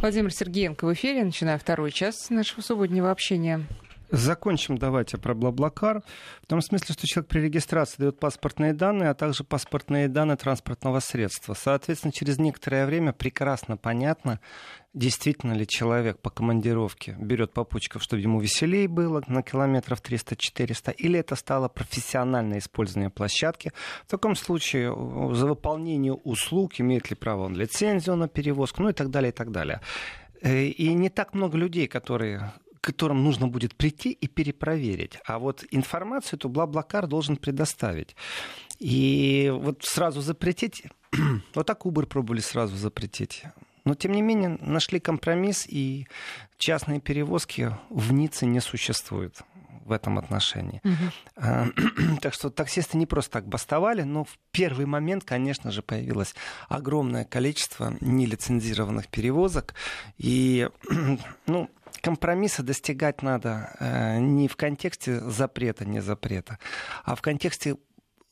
Владимир Сергеенко в эфире. Начинаю второй час нашего субботнего общения. Закончим давайте про Блаблакар. В том смысле, что человек при регистрации дает паспортные данные, а также паспортные данные транспортного средства. Соответственно, через некоторое время прекрасно понятно, действительно ли человек по командировке берет попутчиков, чтобы ему веселее было на километров 300-400, или это стало профессиональное использование площадки. В таком случае за выполнение услуг имеет ли право он лицензию на перевозку, ну и так далее, и так далее. Э, и не так много людей, которые которым нужно будет прийти и перепроверить. А вот информацию эту Блаблакар должен предоставить. И вот сразу запретить, вот так Uber пробовали сразу запретить. Но, тем не менее, нашли компромисс, и частные перевозки в Ницце не существуют в этом отношении. Угу. Так что таксисты не просто так бастовали, но в первый момент, конечно же, появилось огромное количество нелицензированных перевозок. И, ну, компромисса достигать надо э, не в контексте запрета, не запрета, а в контексте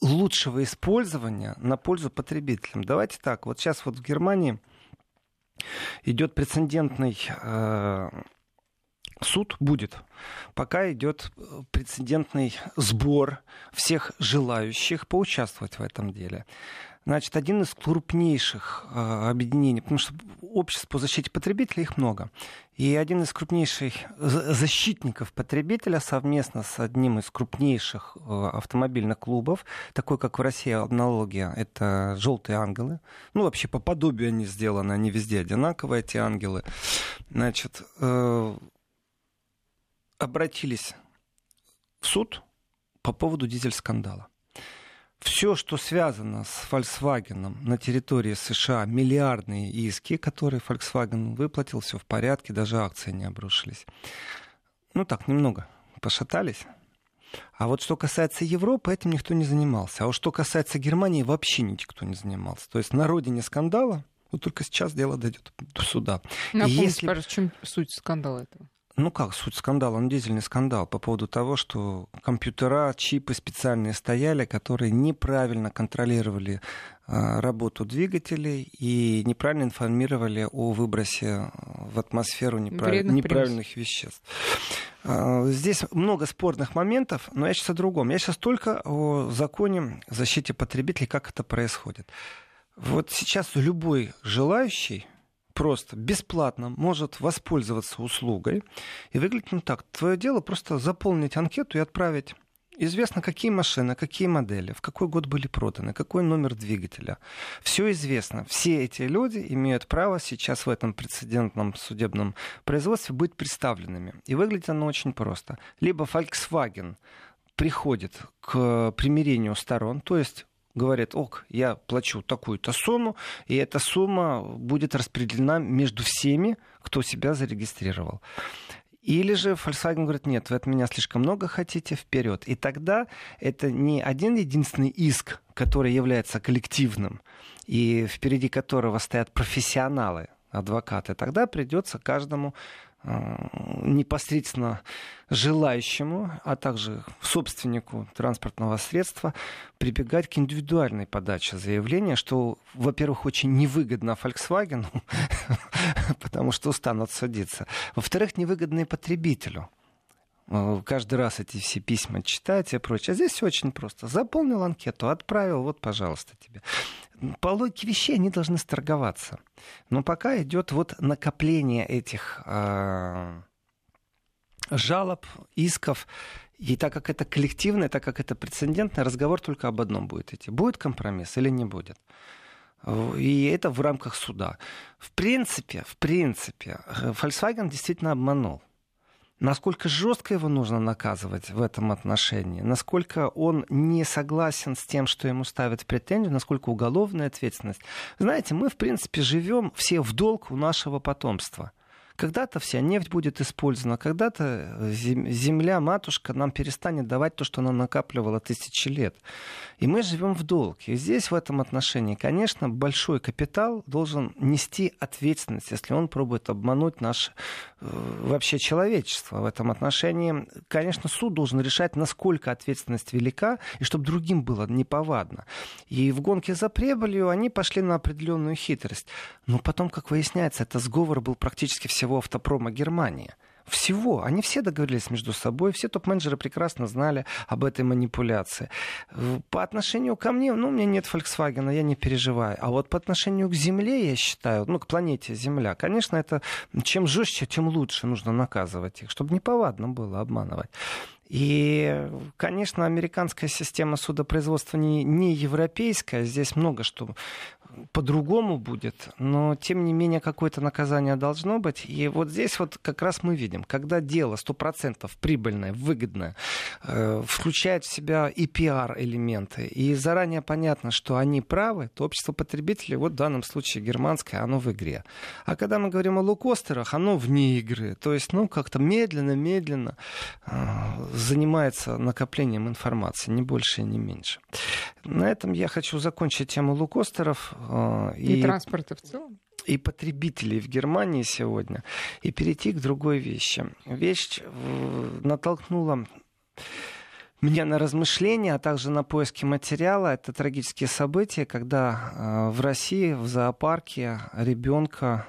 лучшего использования на пользу потребителям. Давайте так, вот сейчас вот в Германии идет прецедентный э, суд будет, пока идет прецедентный сбор всех желающих поучаствовать в этом деле. Значит, один из крупнейших э, объединений, потому что обществ по защите потребителей их много. И один из крупнейших защитников потребителя совместно с одним из крупнейших э, автомобильных клубов, такой как в России аналогия, это «Желтые ангелы». Ну, вообще по подобию они сделаны, они везде одинаковые, эти ангелы. Значит, э, обратились в суд по поводу дизель-скандала все, что связано с Volkswagen на территории США, миллиардные иски, которые Volkswagen выплатил, все в порядке, даже акции не обрушились. Ну так, немного пошатались. А вот что касается Европы, этим никто не занимался. А вот что касается Германии, вообще никто не занимался. То есть на родине скандала, вот только сейчас дело дойдет до суда. Напомните, если... пожалуйста, в чем суть скандала этого? Ну как суть скандала? Ну, дизельный скандал по поводу того, что компьютера, чипы специальные стояли, которые неправильно контролировали э, работу двигателей и неправильно информировали о выбросе в атмосферу неправ... неправильных веществ. Э, здесь много спорных моментов, но я сейчас о другом. Я сейчас только о законе защите потребителей, как это происходит. Вот сейчас любой желающий просто бесплатно может воспользоваться услугой. И выглядит ну так. Твое дело просто заполнить анкету и отправить Известно, какие машины, какие модели, в какой год были проданы, какой номер двигателя. Все известно. Все эти люди имеют право сейчас в этом прецедентном судебном производстве быть представленными. И выглядит оно очень просто. Либо Volkswagen приходит к примирению сторон, то есть говорит, ок, я плачу такую-то сумму, и эта сумма будет распределена между всеми, кто себя зарегистрировал. Или же Volkswagen говорит, нет, вы от меня слишком много хотите, вперед. И тогда это не один единственный иск, который является коллективным, и впереди которого стоят профессионалы, адвокаты. Тогда придется каждому непосредственно желающему, а также собственнику транспортного средства прибегать к индивидуальной подаче заявления, что, во-первых, очень невыгодно Volkswagen, потому что устанут садиться. Во-вторых, невыгодно и потребителю. Э, каждый раз эти все письма читать и прочее. А здесь все очень просто. Заполнил анкету, отправил, вот, пожалуйста, тебе по логике вещей они должны сторговаться. Но пока идет вот накопление этих э, жалоб, исков. И так как это коллективное, так как это прецедентный, разговор только об одном будет идти. Будет компромисс или не будет. И это в рамках суда. В принципе, в принципе, Volkswagen действительно обманул насколько жестко его нужно наказывать в этом отношении, насколько он не согласен с тем, что ему ставят претензию, насколько уголовная ответственность. Знаете, мы, в принципе, живем все в долг у нашего потомства. Когда-то вся нефть будет использована, когда-то земля, матушка нам перестанет давать то, что она накапливала тысячи лет. И мы живем в долг. И здесь в этом отношении, конечно, большой капитал должен нести ответственность, если он пробует обмануть наше э, вообще человечество. В этом отношении, конечно, суд должен решать, насколько ответственность велика, и чтобы другим было неповадно. И в гонке за прибылью они пошли на определенную хитрость. Но потом, как выясняется, это сговор был практически всего автопрома Германии всего. Они все договорились между собой, все топ-менеджеры прекрасно знали об этой манипуляции. По отношению ко мне, ну, у меня нет Volkswagen, я не переживаю. А вот по отношению к Земле, я считаю, ну, к планете Земля, конечно, это чем жестче, тем лучше нужно наказывать их, чтобы неповадно было обманывать. И, конечно, американская система судопроизводства не, не европейская. Здесь много что по-другому будет, но тем не менее какое-то наказание должно быть. И вот здесь вот как раз мы видим, когда дело 100% прибыльное, выгодное, э, включает в себя и пиар-элементы, и заранее понятно, что они правы, то общество потребителей, вот в данном случае германское, оно в игре. А когда мы говорим о лукостерах, оно вне игры. То есть, ну, как-то медленно-медленно э, занимается накоплением информации, не больше и не меньше. На этом я хочу закончить тему лукостеров. Э, и, и транспорта в целом? и потребителей в Германии сегодня, и перейти к другой вещи. Вещь э, натолкнула меня на размышления, а также на поиски материала. Это трагические события, когда э, в России в зоопарке ребенка,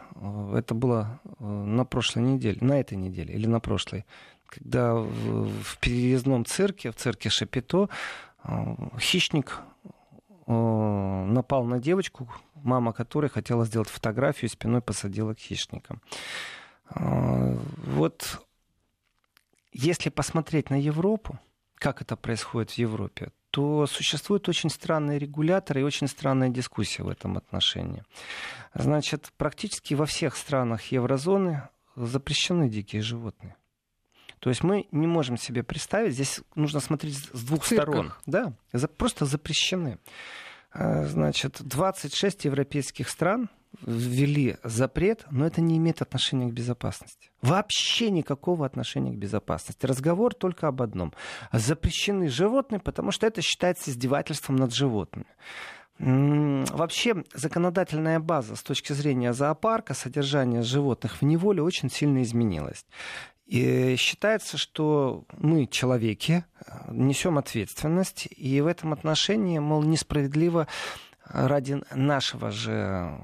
это было на прошлой неделе, на этой неделе или на прошлой, когда в переездном цирке, в цирке Шапито, хищник Э, напал на девочку, мама которой хотела сделать фотографию спиной посадила к хищникам. Э, вот если посмотреть на Европу, как это происходит в Европе, то существует очень странный регулятор и очень странная дискуссия в этом отношении. Значит, практически во всех странах еврозоны запрещены дикие животные. То есть мы не можем себе представить, здесь нужно смотреть с двух сторон. Да, просто запрещены. А, значит, 26 европейских стран ввели запрет, но это не имеет отношения к безопасности. Вообще никакого отношения к безопасности. Разговор только об одном. Запрещены животные, потому что это считается издевательством над животными. Вообще законодательная база с точки зрения зоопарка, содержания животных в неволе очень сильно изменилась. И считается, что мы, человеки, несем ответственность, и в этом отношении, мол, несправедливо ради нашего же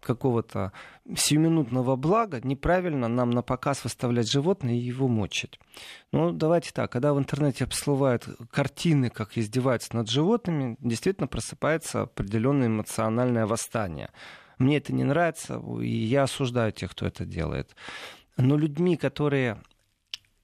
какого-то сиюминутного блага неправильно нам на показ выставлять животное и его мочить. Ну, давайте так, когда в интернете всплывают картины, как издеваются над животными, действительно просыпается определенное эмоциональное восстание. Мне это не нравится, и я осуждаю тех, кто это делает. Но людьми, которые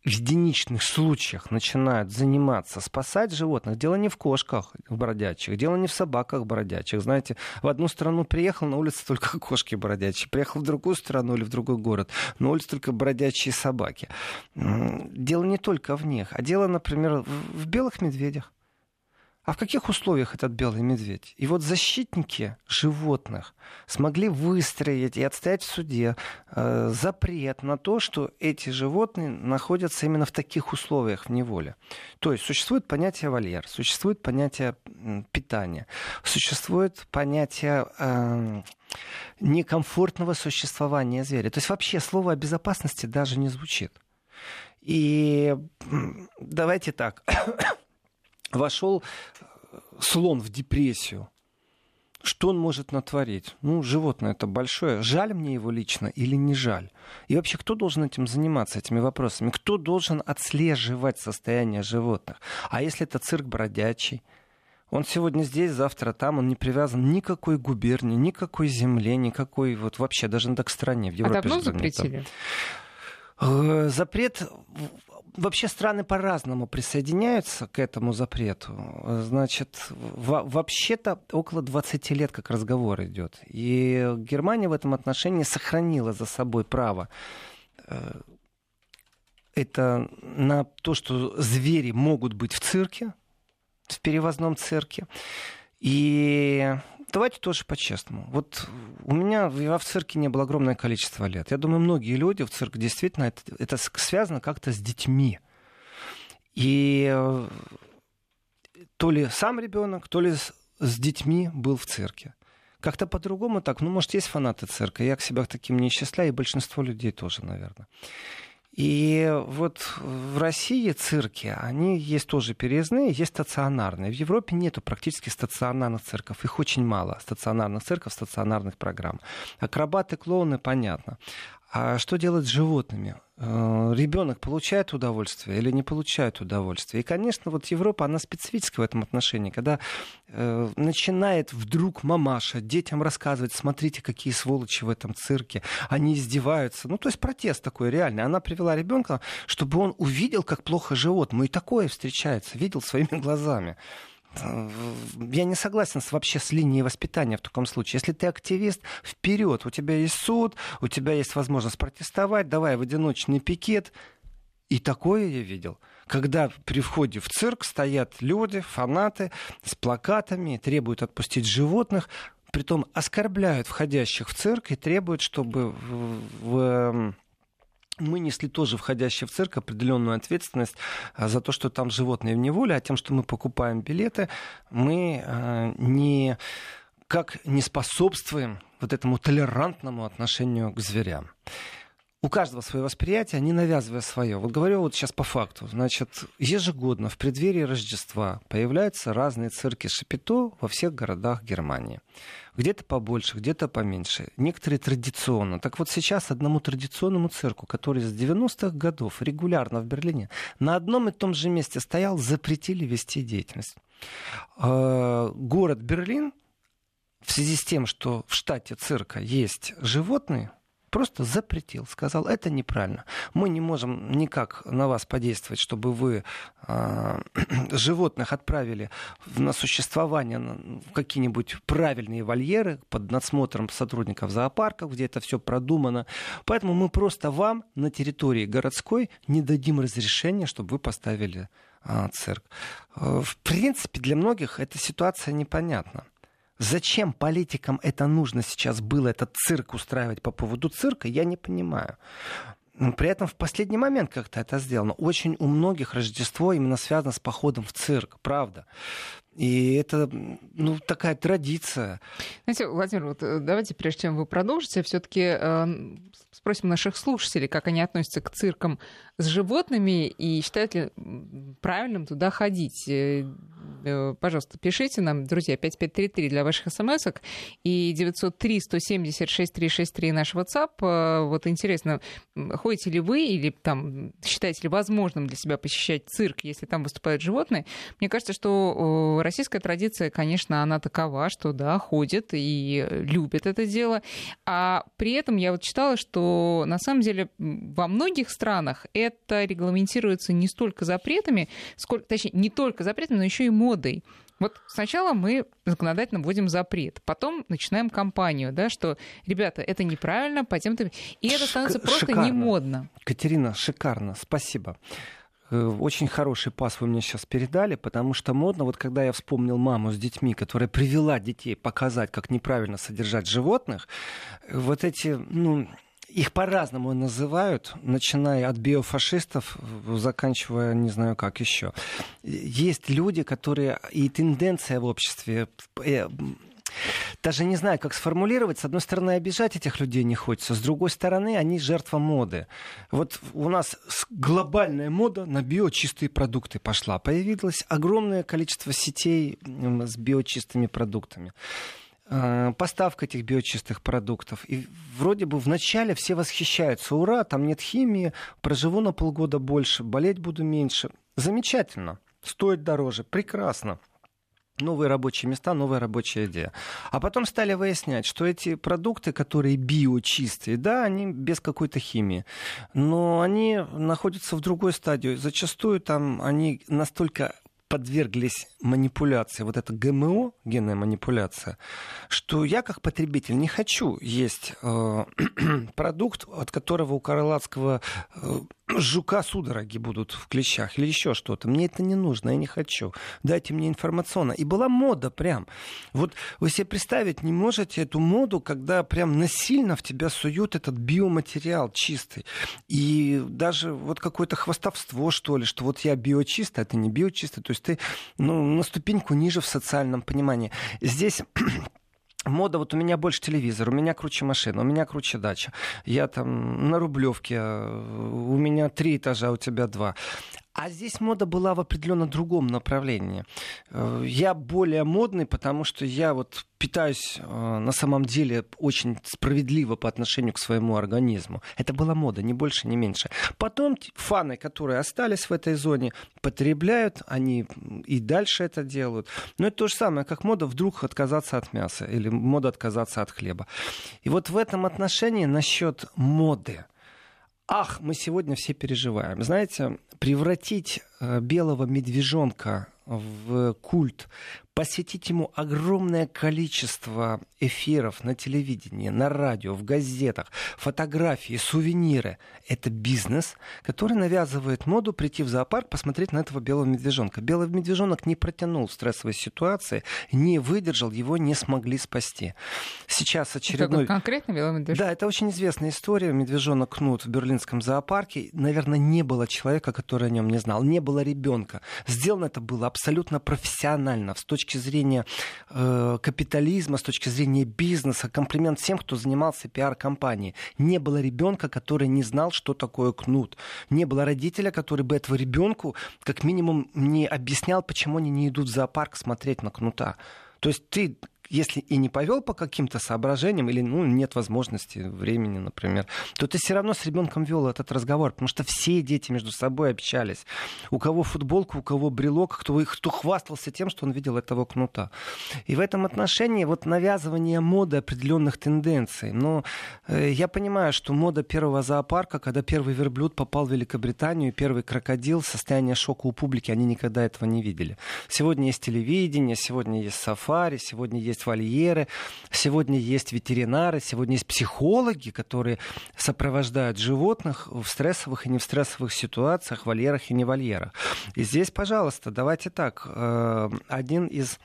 в единичных случаях начинают заниматься, спасать животных. Дело не в кошках бродячих, дело не в собаках бродячих. Знаете, в одну страну приехал, на улице только кошки бродячие. Приехал в другую страну или в другой город, на улице только бродячие собаки. Дело не только в них, а дело, например, в белых медведях. А в каких условиях этот белый медведь? И вот защитники животных смогли выстроить и отстоять в суде э, запрет на то, что эти животные находятся именно в таких условиях в неволе. То есть существует понятие вольер, существует понятие питания, существует понятие э, некомфортного существования зверя. То есть вообще слово о безопасности даже не звучит. И давайте так вошел э, слон в депрессию, что он может натворить? Ну, животное это большое. Жаль мне его лично или не жаль? И вообще, кто должен этим заниматься, этими вопросами? Кто должен отслеживать состояние животных? А если это цирк бродячий? Он сегодня здесь, завтра там, он не привязан никакой губернии, никакой земле, никакой вот вообще даже к стране. В Европе а давно запретили? Э, запрет вообще страны по-разному присоединяются к этому запрету. Значит, вообще-то около 20 лет как разговор идет. И Германия в этом отношении сохранила за собой право э, это на то, что звери могут быть в цирке, в перевозном цирке. И давайте тоже по-честному. Вот у меня я в цирке не было огромное количество лет. Я думаю, многие люди в цирк действительно это, это связано как-то с детьми. И э, то ли сам ребенок, то ли с, с детьми был в цирке. Как-то по-другому так. Ну, может, есть фанаты цирка. Я к себе таким не счисляю, и большинство людей тоже, наверное. И вот в России цирки, они есть тоже переездные, есть стационарные. В Европе нету практически стационарных цирков. Их очень мало, стационарных цирков, стационарных программ. Акробаты, клоуны, понятно. А что делать с животными? Э, Ребенок получает удовольствие или не получает удовольствие? И, конечно, вот Европа, она специфическая в этом отношении, когда э, начинает вдруг мамаша детям рассказывать, смотрите, какие сволочи в этом цирке, они издеваются. Ну, то есть протест такой реальный. Она привела ребенка, чтобы он увидел, как плохо животному. И такое встречается, видел своими глазами. Я не согласен с, вообще с линией воспитания в таком случае. Если ты активист, вперед, у тебя есть суд, у тебя есть возможность протестовать, давай в одиночный пикет. И такое я видел когда при входе в цирк стоят люди, фанаты с плакатами, требуют отпустить животных, притом оскорбляют входящих в цирк и требуют, чтобы в, в мы несли тоже, входящие в цирк, определенную ответственность а, за то, что там животные в неволе, а тем, что мы покупаем билеты, мы а, не как не способствуем вот этому толерантному отношению к зверям у каждого свое восприятие, не навязывая свое. Вот говорю вот сейчас по факту. Значит, ежегодно в преддверии Рождества появляются разные цирки Шапито во всех городах Германии. Где-то побольше, где-то поменьше. Некоторые традиционно. Так вот сейчас одному традиционному цирку, который с 90-х годов регулярно в Берлине на одном и том же месте стоял, запретили вести деятельность. А, город Берлин в связи с тем, что в штате цирка есть животные, просто запретил, сказал, это неправильно. Мы не можем никак на вас подействовать, чтобы вы э, животных отправили на существование в какие-нибудь правильные вольеры под надсмотром сотрудников зоопарков, где это все продумано. Поэтому мы просто вам на территории городской не дадим разрешения, чтобы вы поставили э, цирк. Э, в принципе, для многих эта ситуация непонятна. Зачем политикам это нужно сейчас было, этот цирк устраивать по поводу цирка, я не понимаю. При этом в последний момент как-то это сделано. Очень у многих Рождество именно связано с походом в цирк, правда. И это ну, такая традиция. Знаете, Владимир, вот э, давайте, прежде чем вы продолжите, все-таки э, спросим наших слушателей, как они относятся к циркам с животными и считают ли правильным туда ходить. Э, э пожалуйста, пишите нам, друзья, 5533 для ваших смс и 903-170-6363 наш WhatsApp. Э, вот интересно, ходите ли вы или там считаете ли возможным для себя посещать цирк, если там выступают животные? Мне кажется, что российская традиция, конечно, она такова, что да, ходит и любит это дело. А при этом я вот читала, что на самом деле во многих странах это регламентируется не столько запретами, сколько, точнее, не только запретами, но еще и модой. Вот сначала мы законодательно вводим запрет, потом начинаем кампанию, да, что, ребята, это неправильно, пойдем... И это становится Шик- просто шикарно. не модно. Катерина, шикарно, спасибо. Э, очень хороший пас вы мне сейчас передали, потому что модно, вот когда я вспомнил маму с детьми, которая привела детей показать, как неправильно содержать животных, э, вот эти, ну, их по-разному называют, начиная от биофашистов, заканчивая не знаю как еще. Есть люди, которые и тенденция в обществе э, даже не знаю, как сформулировать. С одной стороны, обижать этих людей не хочется. С другой стороны, они жертва моды. Вот у нас глобальная мода на биочистые продукты пошла. Появилось огромное количество сетей с биочистыми продуктами э, поставка этих биочистых продуктов. И вроде бы вначале все восхищаются. Ура, там нет химии, проживу на полгода больше, болеть буду меньше. Замечательно. Стоит дороже. Прекрасно новые рабочие места, новая рабочая идея. А потом стали выяснять, что эти продукты, которые биочистые, да, они без какой-то химии, но они находятся в другой стадии. Зачастую там они настолько подверглись манипуляции, вот это ГМО, генная манипуляция, что я как потребитель не хочу есть э, продукт, от которого у Карлатского э, жука судороги будут в клещах или еще что-то. Мне это не нужно, я не хочу. Дайте мне информационно. И была мода прям. Вот вы себе представить не можете эту моду, когда прям насильно в тебя суют этот биоматериал чистый. И даже вот какое-то хвастовство, что ли, что вот я биочистый, а ты не биочистый. То есть ты ну, на ступеньку ниже в социальном понимании. Здесь Мода, вот у меня больше телевизор, у меня круче машина, у меня круче дача. Я там на Рублевке, у меня три этажа, у тебя два. А здесь мода была в определенно другом направлении. Э, я более модный, потому что я вот питаюсь э, на самом деле очень справедливо по отношению к своему организму. Это была мода, ни больше, ни меньше. Потом фаны, которые остались в этой зоне, потребляют, они и дальше это делают. Но это то же самое, как мода вдруг отказаться от мяса или мода отказаться от хлеба. И вот в этом отношении насчет моды – ах, мы сегодня все переживаем. Знаете, превратить э, белого медвежонка в культ, посетить ему огромное количество эфиров на телевидении, на радио, в газетах, фотографии, сувениры. Это бизнес, который навязывает моду прийти в зоопарк, посмотреть на этого белого медвежонка. Белый медвежонок не протянул в стрессовой ситуации, не выдержал, его не смогли спасти. Сейчас очередной... Это конкретно белый медвежонок? Да, это очень известная история. Медвежонок Кнут в берлинском зоопарке. Наверное, не было человека, который о нем не знал. Не было ребенка. Сделано это было абсолютно профессионально, с точки зрения э, капитализма, с точки зрения бизнеса. Комплимент всем, кто занимался пиар-компанией. Не было ребенка, который не знал, что такое кнут. Не было родителя, который бы этого ребенку как минимум не объяснял, почему они не идут в зоопарк смотреть на кнута. То есть ты если и не повел по каким-то соображениям, или ну, нет возможности, времени, например, то ты все равно с ребенком вел этот разговор, потому что все дети между собой общались. У кого футболка, у кого брелок, кто, кто хвастался тем, что он видел этого кнута. И в этом отношении вот навязывание моды определенных тенденций. Но э, я понимаю, что мода первого зоопарка, когда первый верблюд попал в Великобританию, первый крокодил, состояние шока у публики, они никогда этого не видели. Сегодня есть телевидение, сегодня есть сафари, сегодня есть есть вольеры, сегодня есть ветеринары, сегодня есть психологи, которые сопровождают животных в стрессовых и не в стрессовых ситуациях, вольерах и не вольерах. И здесь, пожалуйста, давайте так, э, один из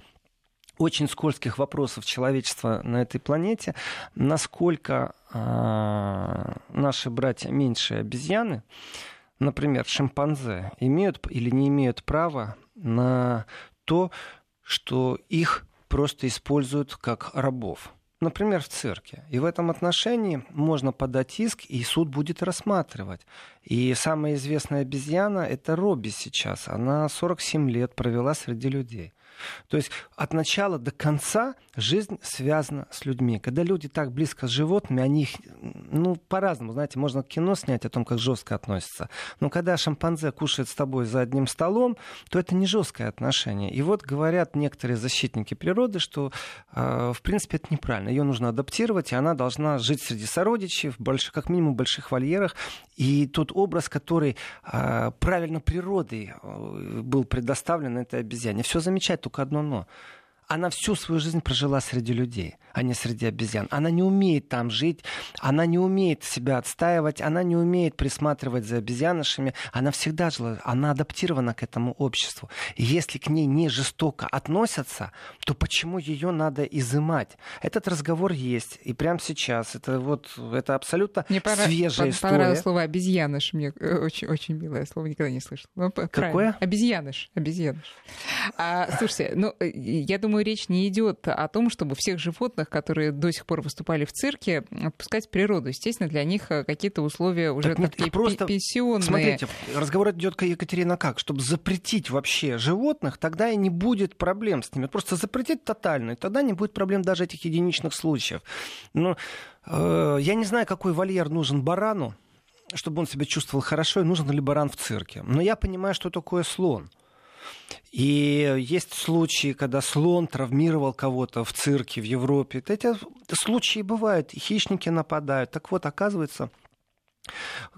очень скользких вопросов человечества на этой планете, насколько э, наши братья меньшие обезьяны, например, шимпанзе, имеют или не имеют права на то, что их просто используют как рабов. Например, в цирке. И в этом отношении можно подать иск, и суд будет рассматривать. И самая известная обезьяна — это Робби сейчас. Она 47 лет провела среди людей. То есть от начала до конца жизнь связана с людьми. Когда люди так близко с животными, они их, ну, по-разному, знаете, можно кино снять о том, как жестко относятся. Но когда шимпанзе кушает с тобой за одним столом, то это не жесткое отношение. И вот говорят некоторые защитники природы, что, э, в принципе, это неправильно. Ее нужно адаптировать, и она должна жить среди сородичей, в больших, как минимум в больших вольерах. И тот образ, который э, правильно природой э, был предоставлен этой обезьяне, все замечательно только одно но. Она всю свою жизнь прожила среди людей а не среди обезьян. Она не умеет там жить, она не умеет себя отстаивать, она не умеет присматривать за обезьянышами. Она всегда жила, она адаптирована к этому обществу. И если к ней не жестоко относятся, то почему ее надо изымать? Этот разговор есть. И прямо сейчас это вот это абсолютно Мне свежая история. понравилось слово обезьяныш. Мне э, очень, очень милое слово, никогда не слышал. Ну, Какое? Обезьяныш. Обезьяныш. А, слушайте, ну, э, я думаю, речь не идет о том, чтобы всех животных которые до сих пор выступали в цирке, отпускать в природу. Естественно, для них э, какие-то условия уже так, такие просто, пенсионные. Смотрите, разговор идет, Екатерина, как? Чтобы запретить вообще животных, тогда и не будет проблем с ними. Просто запретить тотально, и тогда не будет проблем даже этих единичных случаев. Но э, я не знаю, какой вольер нужен барану, чтобы он себя чувствовал хорошо, и нужен ли баран в цирке. Но я понимаю, что такое слон. И есть случаи, когда слон травмировал кого-то в цирке в Европе. Эти случаи бывают, хищники нападают. Так вот, оказывается,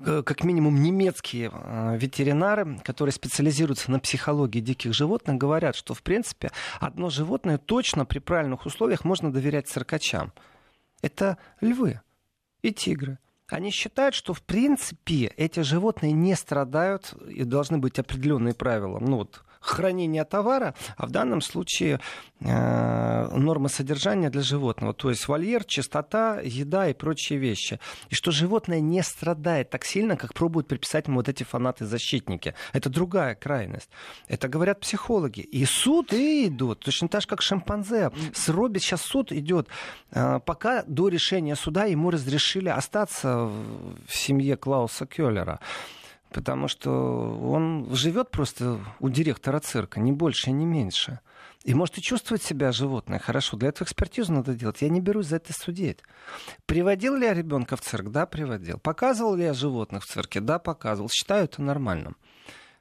э, как минимум немецкие э, ветеринары, которые специализируются на психологии диких животных, говорят, что в принципе одно животное точно при правильных условиях можно доверять циркачам. Это львы и тигры. Они считают, что в принципе эти животные не страдают и должны быть определенные правила. Ну вот хранения товара, а в данном случае э, нормы содержания для животного. То есть вольер, чистота, еда и прочие вещи. И что животное не страдает так сильно, как пробуют приписать ему вот эти фанаты-защитники. Это другая крайность. Это говорят психологи. И суд и идут. Точно так же, как шимпанзе. С Робби сейчас суд идет. Э, пока до решения суда ему разрешили остаться в семье Клауса Келлера потому что он живет просто у директора цирка, ни больше, ни меньше. И может и чувствовать себя животное хорошо. Для этого экспертизу надо делать. Я не берусь за это судить. Приводил ли я ребенка в цирк? Да, приводил. Показывал ли я животных в цирке? Да, показывал. Считаю это нормальным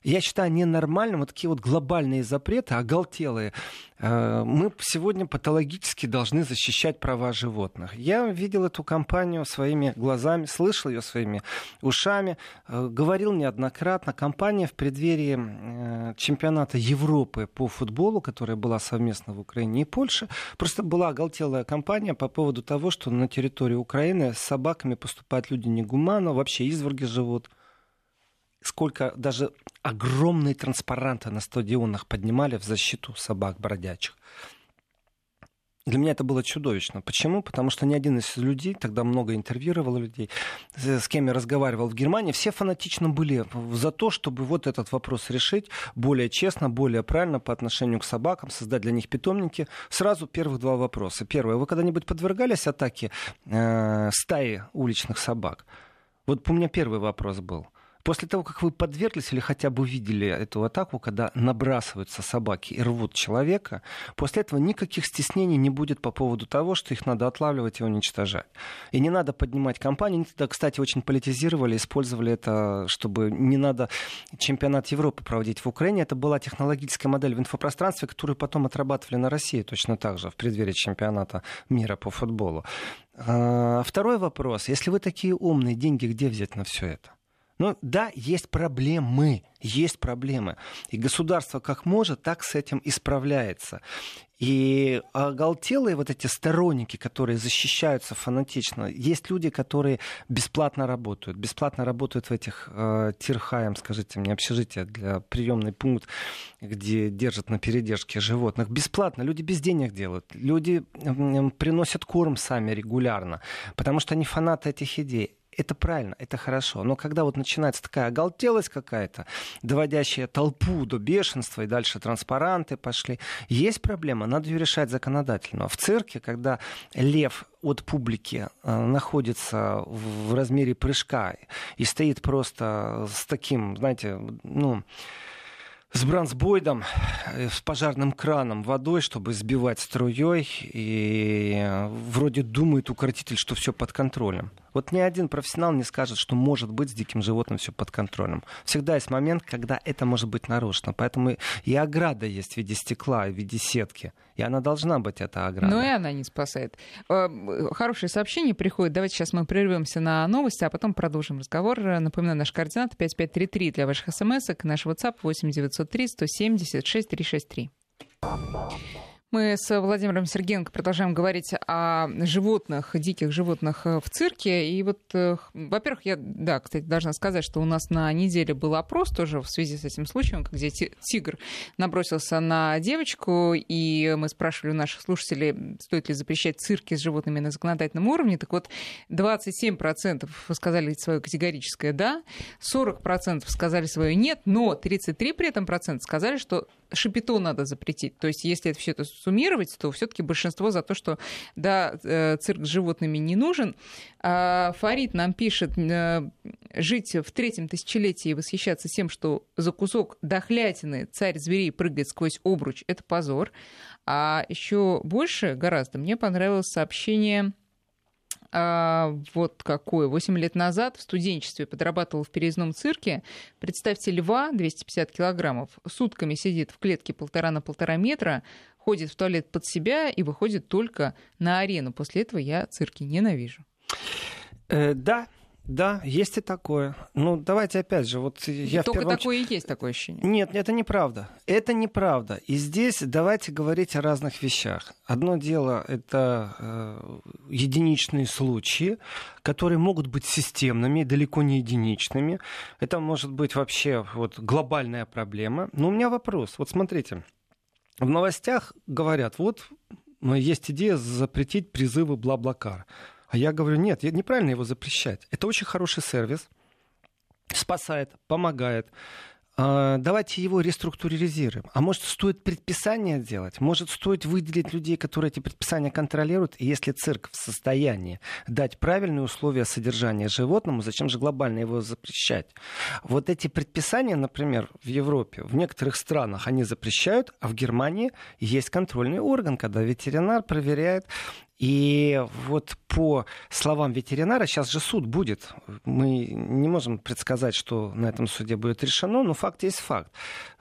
я считаю ненормальным вот такие вот глобальные запреты, оголтелые. Э, мы сегодня патологически должны защищать права животных. Я видел эту кампанию своими глазами, слышал ее своими ушами, э, говорил неоднократно. Кампания в преддверии э, чемпионата Европы по футболу, которая была совместно в Украине и Польше, просто была оголтелая кампания по поводу того, что на территории Украины с собаками поступают люди негуманно, вообще изверги живут сколько даже огромные транспаранты на стадионах поднимали в защиту собак бродячих. Для меня это было чудовищно. Почему? Потому что ни один из людей, тогда много интервьюировал людей, с кем я разговаривал в Германии, все фанатично были за то, чтобы вот этот вопрос решить более честно, более правильно по отношению к собакам, создать для них питомники. Сразу первых два вопроса. Первое. Вы когда-нибудь подвергались атаке э, стаи уличных собак? Вот у меня первый вопрос был. После того, как вы подверглись или хотя бы видели эту атаку, когда набрасываются собаки и рвут человека, после этого никаких стеснений не будет по поводу того, что их надо отлавливать и уничтожать. И не надо поднимать кампании. Они тогда, кстати, очень политизировали, использовали это, чтобы не надо чемпионат Европы проводить в Украине. Это была технологическая модель в инфопространстве, которую потом отрабатывали на России точно так же в преддверии чемпионата мира по футболу. А, второй вопрос. Если вы такие умные, деньги где взять на все это? Но да, есть проблемы, есть проблемы. И государство как может, так с этим и справляется. И оголтелые вот эти сторонники, которые защищаются фанатично, есть люди, которые бесплатно работают, бесплатно работают в этих э, тирхаем, скажите мне, общежития для приемный пункт, где держат на передержке животных. Бесплатно, люди без денег делают, люди э, приносят корм сами регулярно, потому что они фанаты этих идей это правильно, это хорошо. Но когда вот начинается такая оголтелость какая-то, доводящая толпу до бешенства, и дальше транспаранты пошли, есть проблема, надо ее решать законодательно. В цирке, когда лев от публики э, находится в размере прыжка и стоит просто с таким, знаете, ну, с бронзбойдом, э, с пожарным краном, водой, чтобы сбивать струей. И э, вроде думает укротитель, что все под контролем. Вот ни один профессионал не скажет, что может быть с диким животным все под контролем. Всегда есть момент, когда это может быть нарушено. Поэтому и ограда есть в виде стекла, в виде сетки. И она должна быть, эта ограда. Но и она не спасает. Э, хорошее сообщение приходит. Давайте сейчас мы прервемся на новости, а потом продолжим разговор. Напоминаю, наш координат 5533 для ваших смс наш WhatsApp 8903 170 6363. Мы с Владимиром Сергеенко продолжаем говорить о животных, диких животных э, в цирке. И вот, э, во-первых, я, да, кстати, должна сказать, что у нас на неделе был опрос тоже в связи с этим случаем, где тигр набросился на девочку, и мы спрашивали у наших слушателей, стоит ли запрещать цирки с животными на законодательном уровне. Так вот, 27% сказали свое категорическое «да», 40% сказали свое «нет», но 33% при этом процент сказали, что шипито надо запретить. То есть, если это все это суммировать, то все-таки большинство за то, что да, э, цирк с животными не нужен. А Фарид нам пишет, э, жить в третьем тысячелетии и восхищаться тем, что за кусок дохлятины царь зверей прыгает сквозь обруч, это позор. А еще больше гораздо мне понравилось сообщение а, вот какое. Восемь лет назад в студенчестве подрабатывал в переездном цирке. Представьте льва 250 килограммов, сутками сидит в клетке полтора на полтора метра, ходит в туалет под себя и выходит только на арену. После этого я цирки ненавижу. Э, да, Да, есть и такое. Ну, давайте опять же, вот я Только первом... такое и есть такое ощущение. Нет, это неправда. Это неправда. И здесь давайте говорить о разных вещах. Одно дело это э, единичные случаи, которые могут быть системными, далеко не единичными. Это может быть вообще вот глобальная проблема. Но у меня вопрос. Вот смотрите, в новостях говорят, вот есть идея запретить призывы бла-блакар. А я говорю, нет, неправильно его запрещать. Это очень хороший сервис, спасает, помогает. А, давайте его реструктуризируем. А может, стоит предписание делать? Может, стоит выделить людей, которые эти предписания контролируют? И если цирк в состоянии дать правильные условия содержания животному, зачем же глобально его запрещать? Вот эти предписания, например, в Европе, в некоторых странах они запрещают, а в Германии есть контрольный орган, когда ветеринар проверяет и вот по словам ветеринара, сейчас же суд будет. Мы не можем предсказать, что на этом суде будет решено, но факт есть факт.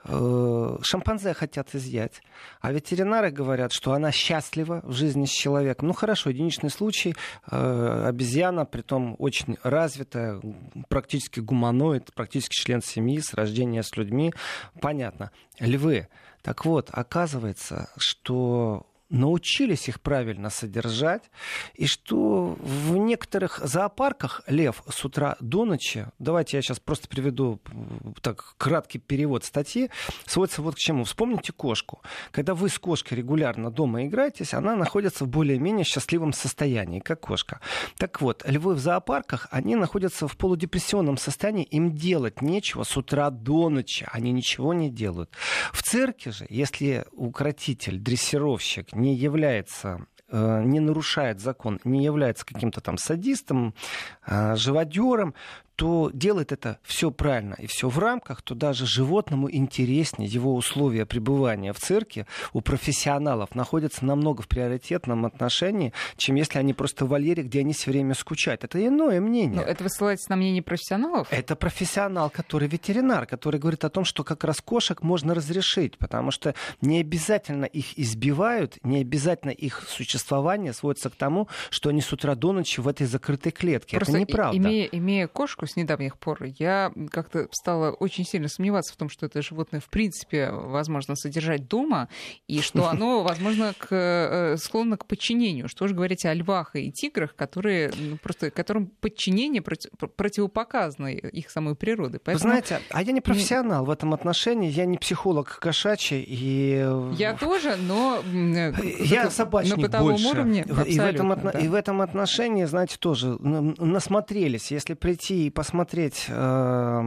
Э, шимпанзе хотят изъять, а ветеринары говорят, что она счастлива в жизни с человеком. Ну хорошо, единичный случай. Э, обезьяна, притом очень развитая, практически гуманоид, практически член семьи, с рождения с людьми. Понятно. Львы. Так вот, оказывается, что научились их правильно содержать, и что в некоторых зоопарках лев с утра до ночи, давайте я сейчас просто приведу так краткий перевод статьи, сводится вот к чему. Вспомните кошку. Когда вы с кошкой регулярно дома играетесь, она находится в более-менее счастливом состоянии, как кошка. Так вот, львы в зоопарках, они находятся в полудепрессионном состоянии, им делать нечего с утра до ночи, они ничего не делают. В цирке же, если укротитель, дрессировщик не является э, не нарушает закон, не является каким-то там садистом, э, живодером, то делает это все правильно и все в рамках, то даже животному интереснее его условия пребывания в цирке у профессионалов находятся намного в приоритетном отношении, чем если они просто в вольере, где они все время скучают. Это иное мнение. Но это вы ссылаетесь на мнение профессионалов? Это профессионал, который ветеринар, который говорит о том, что как раз кошек можно разрешить, потому что не обязательно их избивают, не обязательно их существование сводится к тому, что они с утра до ночи в этой закрытой клетке. Просто это неправда. Имея, имея кошку, с недавних пор, я как-то стала очень сильно сомневаться в том, что это животное в принципе возможно содержать дома, и что оно, возможно, к, э, склонно к подчинению. Что же говорить о львах и тиграх, которые ну, просто которым подчинение против, противопоказано их самой природы. Поэтому... Вы знаете, а я не профессионал в этом отношении, я не психолог кошачий. И... Я тоже, но я собачник на больше. уровне. И в, этом, да. и в этом отношении, знаете, тоже насмотрелись. Если прийти и посмотреть э,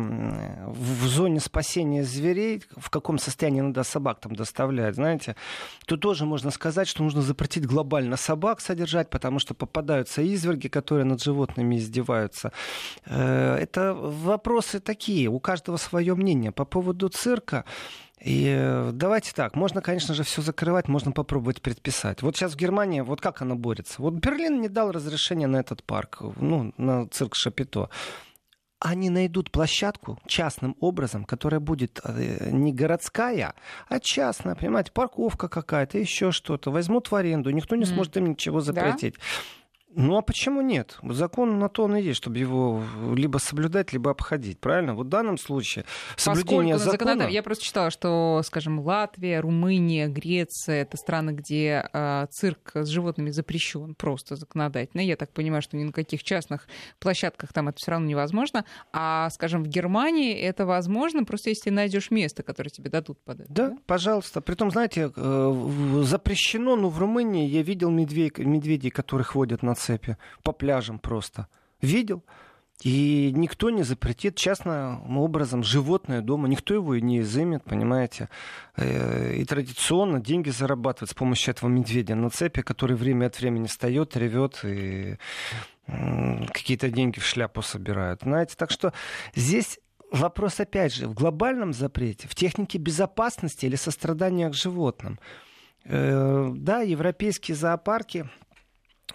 в зоне спасения зверей, в каком состоянии надо собак там доставлять, знаете, то тоже можно сказать, что нужно запретить глобально собак содержать, потому что попадаются изверги, которые над животными издеваются. Э, это вопросы такие, у каждого свое мнение. По поводу цирка, и э, давайте так, можно, конечно же, все закрывать, можно попробовать предписать. Вот сейчас в Германии, вот как она борется? Вот Берлин не дал разрешения на этот парк, ну, на цирк Шапито они найдут площадку частным образом, которая будет э, не городская, а частная, понимаете, парковка какая-то, еще что-то. Возьмут в аренду, никто не сможет им ничего запретить. Да? Ну а почему нет? Закон на то он и есть, чтобы его либо соблюдать, либо обходить. Правильно? Вот в данном случае соблюдение Поскольку закона... Законодатель... Я просто читала, что, скажем, Латвия, Румыния, Греция — это страны, где э, цирк с животными запрещен просто законодательно. Я так понимаю, что ни на каких частных площадках там это все равно невозможно. А, скажем, в Германии это возможно, просто если найдешь место, которое тебе дадут под это. Да, да? пожалуйста. Притом, знаете, э, запрещено, но в Румынии я видел медведей, медведей которых водят на цепи, по пляжам просто. Видел? И никто не запретит частным образом животное дома, никто его и не изымет, понимаете. Э, и традиционно деньги зарабатывают с помощью этого медведя на цепи, который время от времени встает, ревет и какие-то деньги в шляпу собирают. Знаете, так что здесь вопрос опять же в глобальном запрете, в технике безопасности или сострадания к животным. Э, да, европейские зоопарки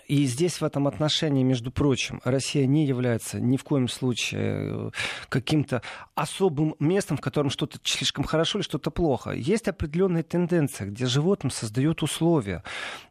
и здесь в этом отношении, между прочим, Россия не является ни в коем случае э, каким-то особым местом, в котором что-то слишком хорошо или что-то плохо. Есть определенная тенденция, где животным создают условия.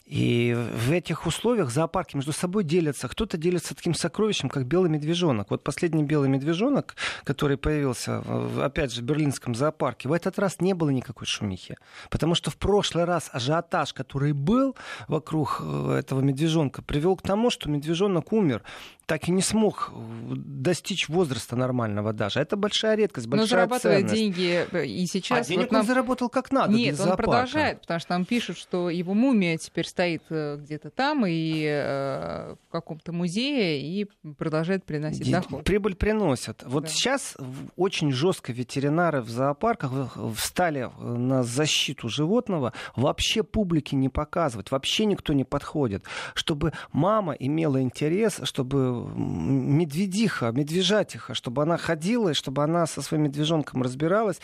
И в этих условиях зоопарки между собой делятся. Кто-то делится таким сокровищем, как белый медвежонок. Вот последний белый медвежонок, который появился, опять же, в берлинском зоопарке, в этот раз не было никакой шумихи. Потому что в прошлый раз ажиотаж, который был вокруг э, этого медвежонка, привел к тому, что медвежонок умер так и не смог достичь возраста нормального даже. Это большая редкость, большая Но зарабатывает ценность. деньги э, и сейчас... А денег вот нам... он заработал как надо Нет, он продолжает, потому что там пишут, что его мумия теперь стоит э, где-то там и э, в каком-то музее и продолжает приносить доход. Прибыль приносят. Вот да. сейчас очень жестко ветеринары в зоопарках встали на защиту животного, вообще публике не показывать, вообще никто не подходит, чтобы мама имела интерес, чтобы медведиха, медвежатиха, чтобы она ходила, и чтобы она со своим медвежонком разбиралась.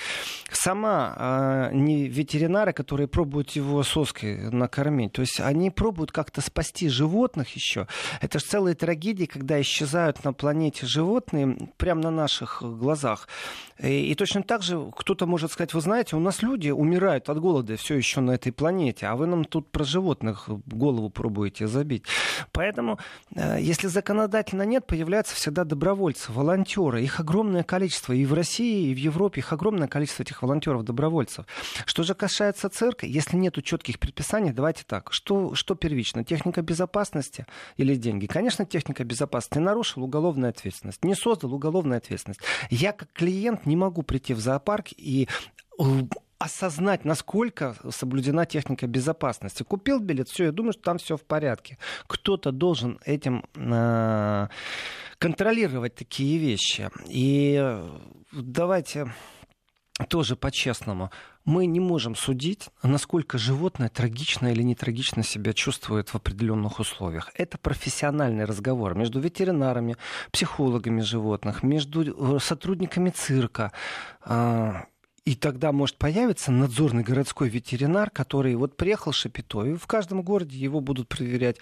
Сама а, не ветеринары, которые пробуют его соской накормить. То есть они пробуют как-то спасти животных еще. Это же целая трагедия, когда исчезают на планете животные прямо на наших глазах. И, и точно так же кто-то может сказать, вы знаете, у нас люди умирают от голода все еще на этой планете, а вы нам тут про животных голову пробуете забить. Поэтому, э, если законодательно нет, появляются всегда добровольцы, волонтеры. Их огромное количество и в России, и в Европе, их огромное количество этих волонтеров-добровольцев. Что же касается цирка, если нет четких предписаний, давайте так, что, что первично, техника безопасности или деньги? Конечно, техника безопасности. Нарушил уголовная ответственность, не создал уголовная ответственность. Я как клиент не могу прийти в зоопарк и э, осознать, насколько соблюдена техника безопасности. Купил билет, все, я думаю, что там все в порядке. Кто-то должен этим э, контролировать такие вещи. И э, давайте тоже по-честному. Мы не можем судить, насколько животное трагично или не трагично себя чувствует в определенных условиях. Это профессиональный разговор между ветеринарами, психологами животных, между э, сотрудниками цирка. И тогда может появиться надзорный городской ветеринар, который вот приехал Шапито, и в каждом городе его будут проверять.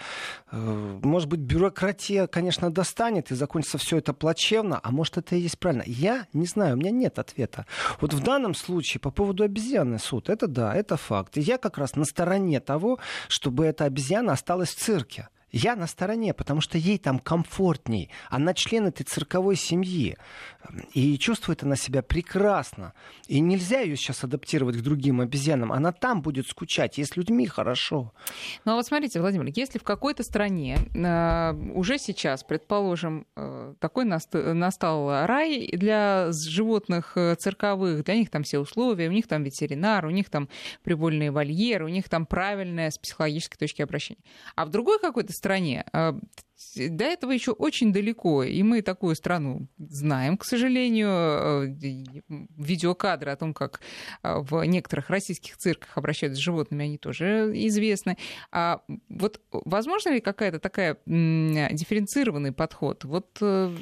Э, может быть, бюрократия, конечно, достанет, и закончится все это плачевно, а может, это и есть правильно. Я не знаю, у меня нет ответа. Вот в данном случае по поводу обезьяны суд, это да, это факт. И я как раз на стороне того, чтобы эта обезьяна осталась в цирке. Я на стороне, потому что ей там комфортней. Она член этой цирковой семьи. И чувствует она себя прекрасно. И нельзя ее сейчас адаптировать к другим обезьянам. Она там будет скучать, ей с людьми хорошо. Ну а вот смотрите, Владимир, если в какой-то стране э, уже сейчас, предположим, э, такой наст- настал рай для животных э, цирковых, для них там все условия, у них там ветеринар, у них там прибольные вольеры, у них там правильная с психологической точки обращения. А в другой какой-то стране. А, до этого еще очень далеко, и мы такую страну знаем, к сожалению. А, видеокадры о том, как а, в некоторых российских цирках обращаются с животными, они тоже известны. А вот возможно ли какая-то такая дифференцированный подход? Вот э,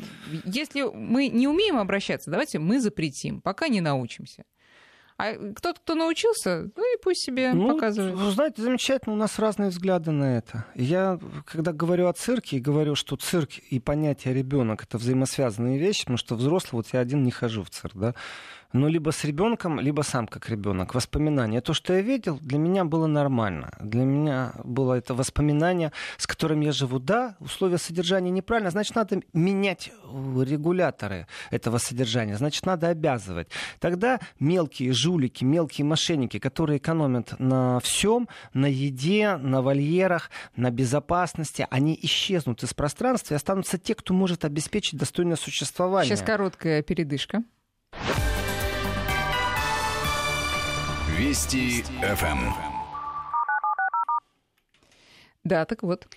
если мы не умеем обращаться, давайте мы запретим, пока не научимся. А кто-то, кто научился, ну и пусть себе ну, показывает. Вы знаете, замечательно, у нас разные взгляды на это. Я, когда говорю о цирке, говорю, что цирк и понятие ребенок это взаимосвязанные вещи, потому что взрослый, вот я один не хожу в цирк, да но либо с ребенком, либо сам как ребенок. Воспоминания. То, что я видел, для меня было нормально. Для меня было это воспоминание, с которым я живу. Да, условия содержания неправильно, значит, надо менять регуляторы этого содержания, значит, надо обязывать. Тогда мелкие жулики, мелкие мошенники, которые экономят на всем, на еде, на вольерах, на безопасности, они исчезнут из пространства и останутся те, кто может обеспечить достойное существование. Сейчас короткая передышка. Вести ФМ. Да, так вот.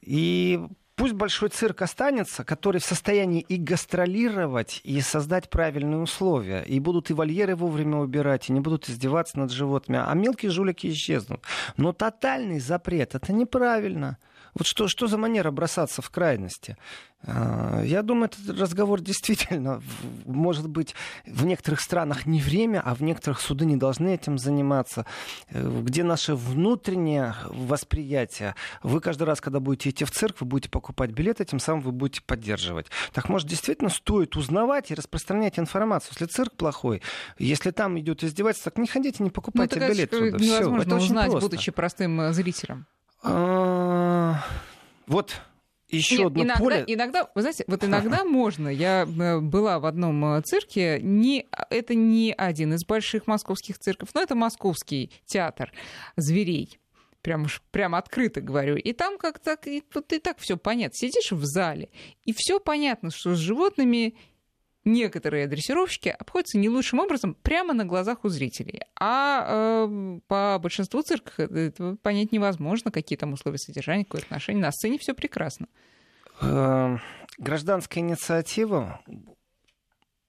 И пусть большой цирк останется, который в состоянии и гастролировать, и создать правильные условия. И будут и вольеры вовремя убирать, и не будут издеваться над животными. А мелкие жулики исчезнут. Но тотальный запрет — это неправильно. Вот что, что за манера бросаться в крайности? А, я думаю, этот разговор действительно, может быть, в некоторых странах не время, а в некоторых суды не должны этим заниматься. Э, где наше внутреннее восприятие? Вы каждый раз, когда будете идти в цирк, вы будете покупать билеты, тем самым вы будете поддерживать. Так может, действительно стоит узнавать и распространять информацию. Если цирк плохой, если там идет издевательство, так не ходите, не покупайте ну, билет туда. Невозможно Все, это узнать, просто. будучи простым э, зрителем. А, вот еще Нет, одно иногда, поле. Иногда, вы знаете, вот иногда можно. Я э, была в одном э, цирке. Не, это не один из больших московских цирков, но это московский театр зверей. Прям уж прям открыто говорю. И там как-то и, вот и так все понятно. Сидишь в зале, и все понятно, что с животными некоторые дрессировщики обходятся не лучшим образом прямо на глазах у зрителей. А э, по большинству цирков это понять невозможно, какие там условия содержания, какое отношение. На сцене все прекрасно. Эм, гражданская инициатива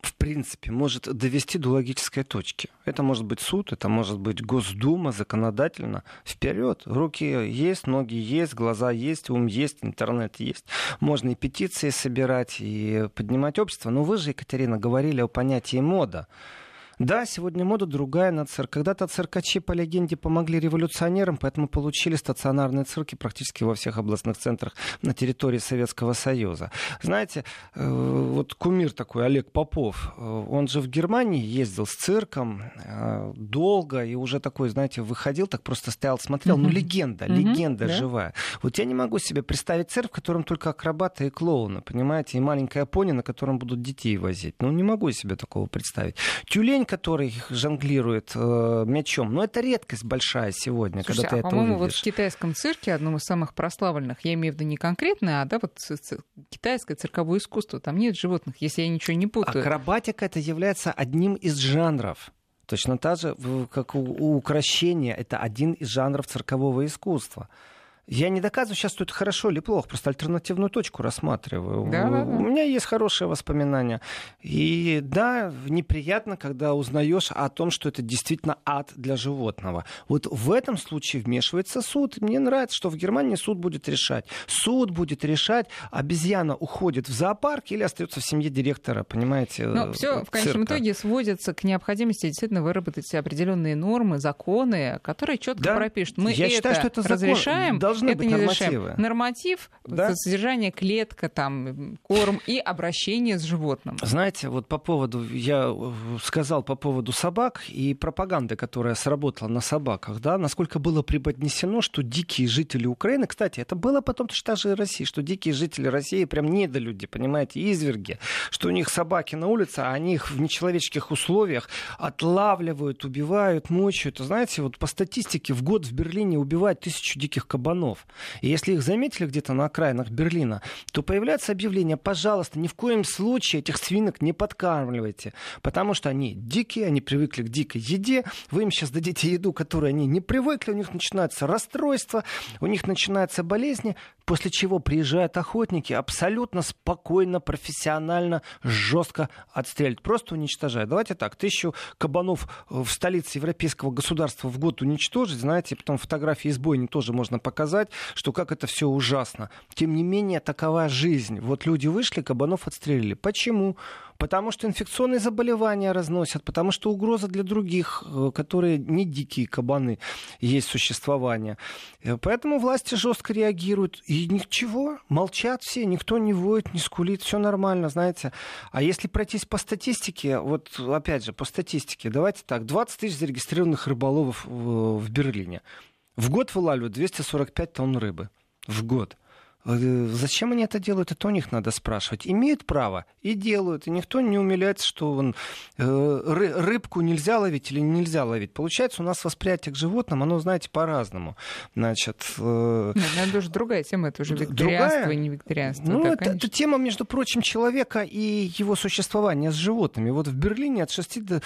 в принципе, может довести до логической точки. Это может быть суд, это может быть Госдума, законодательно. Вперед, руки есть, ноги есть, глаза есть, ум есть, интернет есть. Можно и петиции собирать, и поднимать общество. Но вы же, Екатерина, говорили о понятии мода. Да, сегодня мода другая на цирк. Когда-то циркачи, по легенде, помогли революционерам, поэтому получили стационарные цирки практически во всех областных центрах на территории Советского Союза. Знаете, э, вот кумир такой Олег Попов, э, он же в Германии ездил с цирком э, долго и уже такой, знаете, выходил, так просто стоял, смотрел. Ну, легенда, легенда живая. Вот я не могу себе представить цирк, в котором только акробаты и клоуны, понимаете, и маленькая пони, на котором будут детей возить. Ну, не могу себе такого представить. Тюлень который жонглирует э, мячом. Но это редкость большая сегодня, Слушайте, когда ты а, это по-моему, вот в китайском цирке, одном из самых прославленных, я имею в виду не конкретно, а да, вот китайское цирковое искусство, там нет животных, если я ничего не путаю. Акробатика это является одним из жанров. Точно так же, как у, у украшения, это один из жанров циркового искусства. Я не доказываю сейчас, что это хорошо или плохо, просто альтернативную точку рассматриваю. Да, да, да. У меня есть хорошие воспоминания. И да, неприятно, когда узнаешь о том, что это действительно ад для животного. Вот в этом случае вмешивается суд. Мне нравится, что в Германии суд будет решать. Суд будет решать, обезьяна уходит в зоопарк или остается в семье директора, понимаете? Но все в конечном итоге сводится к необходимости действительно выработать определенные нормы, законы, которые четко да? пропишут. Мы Я это считаю, что это разрешаем. Закон должны это быть нормативы. Норматив, да? содержание клетка, там, корм и обращение с животным. Знаете, вот по поводу, я э, сказал по поводу собак и пропаганды, которая сработала на собаках, да, насколько было преподнесено, что дикие жители Украины, кстати, это было потом точно же и России, что дикие жители России прям недолюди, понимаете, изверги, что у них собаки на улице, а они их в нечеловеческих условиях отлавливают, убивают, мучают. Знаете, вот по статистике в год в Берлине убивают тысячу диких кабанов слонов. И если их заметили где-то на окраинах Берлина, то появляется объявление, пожалуйста, ни в коем случае этих свинок не подкармливайте, потому что они дикие, они привыкли к дикой еде, вы им сейчас дадите еду, которой они не привыкли, у них начинается расстройство, у них начинаются болезни, после чего приезжают охотники, абсолютно спокойно, профессионально, жестко отстреливают, просто уничтожают. Давайте так, тысячу кабанов в столице европейского государства в год уничтожить, знаете, потом фотографии из бойни тоже можно показать, сказать, что как это все ужасно. Тем не менее, такова жизнь. Вот люди вышли, кабанов отстрелили. Почему? Потому что инфекционные заболевания разносят, потому что угроза для других, э, которые не дикие кабаны, есть существование. Э, поэтому власти жестко реагируют. И ничего, молчат все, никто не воет, не скулит, все нормально, знаете. А если пройтись по статистике, вот опять же, по статистике, давайте так, 20 тысяч зарегистрированных рыболовов в, в Берлине. В год вылавливают 245 тонн рыбы. В год. Э, зачем они это делают, это у них надо спрашивать. Имеют право и делают. И никто не умиляется, что он, э, рыбку нельзя ловить или нельзя ловить. Получается, у нас восприятие к животным, оно, знаете, по-разному. Значит, э, Нет, ну, это уже другая тема, это уже вегетарианство другая? и не вегетарианство. Ну, да, это, это тема, между прочим, человека и его существования с животными. Вот в Берлине от 6 до,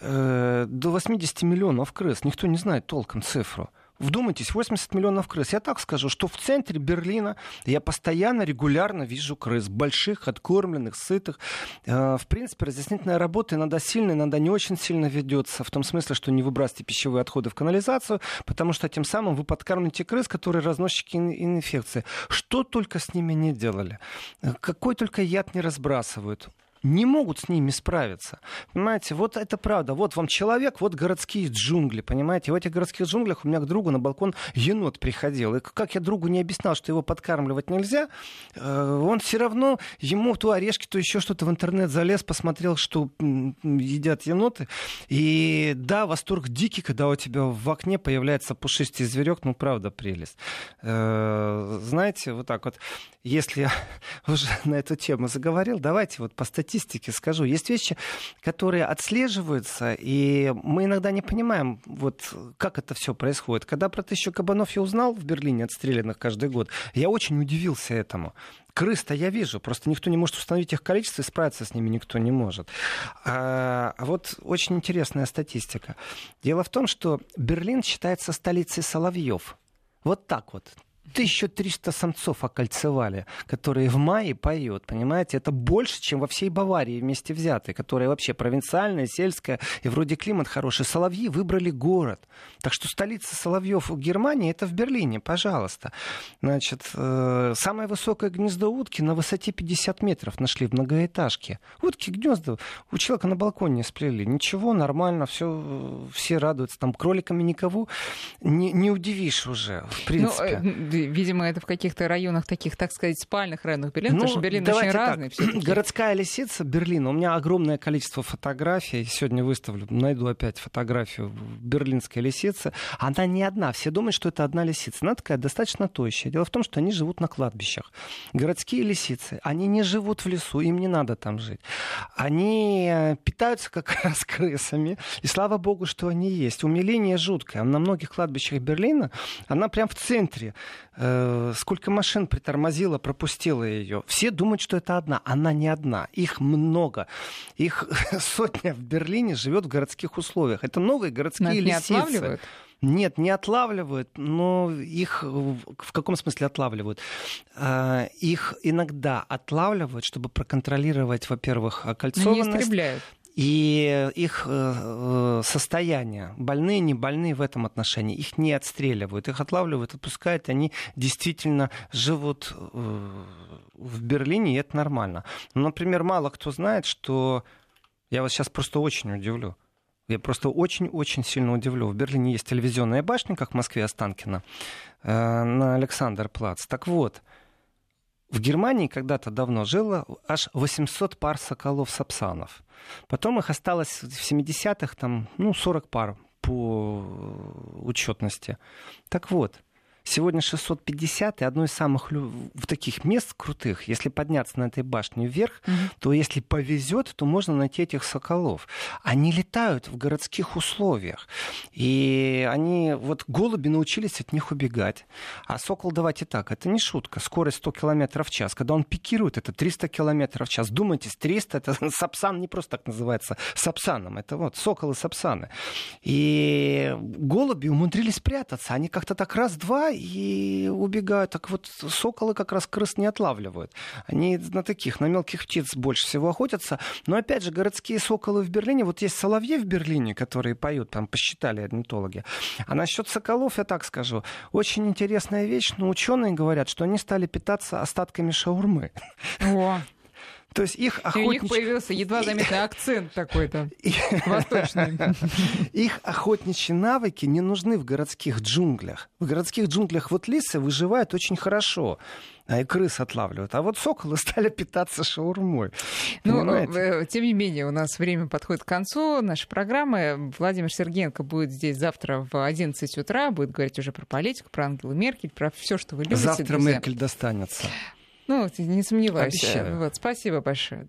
э, до 80 миллионов крыс. Никто не знает толком цифру. Вдумайтесь, 80 миллионов крыс. Я так скажу, что в центре Берлина я постоянно, регулярно вижу крыс. Больших, откормленных, сытых. Э, в принципе, разъяснительная работа иногда сильно, иногда не очень сильно ведется. В том смысле, что не выбрасывайте пищевые отходы в канализацию, потому что тем самым вы подкармливаете крыс, которые разносчики инфекции. Что только с ними не делали. Э, какой только яд не разбрасывают не могут с ними справиться. Понимаете, вот это правда. Вот вам человек, вот городские джунгли, понимаете. В этих городских джунглях у меня к другу на балкон енот приходил. И как я другу не объяснял, что его подкармливать нельзя, э, он все равно, ему то орешки, то еще что-то в интернет залез, посмотрел, что едят еноты. И да, восторг дикий, когда у тебя в окне появляется пушистый зверек, ну правда прелесть. Э, знаете, вот так вот, если я уже на эту тему заговорил, давайте вот по статистике статистике скажу. Есть вещи, которые отслеживаются, и мы иногда не понимаем, вот как это все происходит. Когда про тысячу кабанов я узнал в Берлине, отстрелянных каждый год, я очень удивился этому. Крыс-то я вижу, просто никто не может установить их количество, и справиться с ними никто не может. А, а вот очень интересная статистика. Дело в том, что Берлин считается столицей соловьев. Вот так вот. 1300 самцов окольцевали, которые в мае поют, понимаете? Это больше, чем во всей Баварии вместе взятые, которая вообще провинциальная, сельская, и вроде климат хороший. Соловьи выбрали город. Так что столица соловьев в Германии это в Берлине, пожалуйста. Значит, э, самое высокое гнездо утки на высоте 50 метров нашли в многоэтажке. Утки гнезда у человека на балконе сплели. Ничего, нормально, все, все радуются. Там кроликами никого не, не удивишь уже, в ну, принципе. Ну, видимо, это в каких-то районах таких, так сказать, спальных районах Берлина, ну, потому что Берлин очень так. разный. Городская лисица Берлина. У меня огромное количество фотографий. Сегодня выставлю, найду опять фотографию берлинской лисицы. Она не одна. Все думают, что это одна лисица. Она такая достаточно тощая. Дело в том, что они живут на кладбищах. Городские лисицы, они не живут в лесу, им не надо там жить. Они питаются как раз крысами. И слава богу, что они есть. Умиление жуткое. На многих кладбищах Берлина она прям в центре сколько машин притормозило, пропустило ее. Все думают, что это одна. Она не одна. Их много. Их сотня в Берлине живет в городских условиях. Это новые городские Но лисицы. Не отлавливают? Нет, не отлавливают, но их в каком смысле отлавливают? Э, их иногда отлавливают, чтобы проконтролировать, во-первых, окольцованность. Но не истребляют и их э, э, состояние, больные, не больные в этом отношении, их не отстреливают, их отлавливают, отпускают, они действительно живут э, в Берлине, и это нормально. Но, например, мало кто знает, что я вас сейчас просто очень удивлю. Я просто очень-очень сильно удивлю. В Берлине есть телевизионная башня, как в Москве Останкино, на Александр-Плац. Так вот, в Германии когда-то давно жило аж 800 пар соколов-сапсанов. Потом их осталось в 70-х, там, ну, 40 пар по учетности. Так вот, Сегодня 650, и одно из самых в таких мест крутых, если подняться на этой башне вверх, угу. то если повезет, то можно найти этих соколов. Они летают в городских условиях. И они, вот голуби научились от них убегать. А сокол, давайте так, это не шутка. Скорость 100 км в час. Когда он пикирует, это 300 км в час. Думайте, 300, это сапсан не просто так называется сапсаном. Это вот соколы сапсаны. И голуби умудрились прятаться. Они как-то так раз-два и убегают. Так вот, соколы как раз крыс не отлавливают. Они на таких, на мелких птиц больше всего охотятся. Но опять же, городские соколы в Берлине, вот есть соловьи в Берлине, которые поют, там посчитали орнитологи. А насчет соколов, я так скажу, очень интересная вещь, но ученые говорят, что они стали питаться остатками шаурмы. О. То есть их охотнич... И у них появился едва заметный акцент такой-то восточный. Их охотничьи навыки не нужны в городских джунглях. В городских джунглях вот лисы выживают очень хорошо а и крыс отлавливают. А вот соколы стали питаться шаурмой. Ну, э, тем не менее, у нас время подходит к концу нашей программы. Владимир Сергеенко будет здесь завтра в 11 утра, будет говорить уже про политику, про Ангелу Меркель, про все, что вы любите. Завтра друзья. Меркель достанется. Ну, не сомневаюсь. Вот, спасибо большое.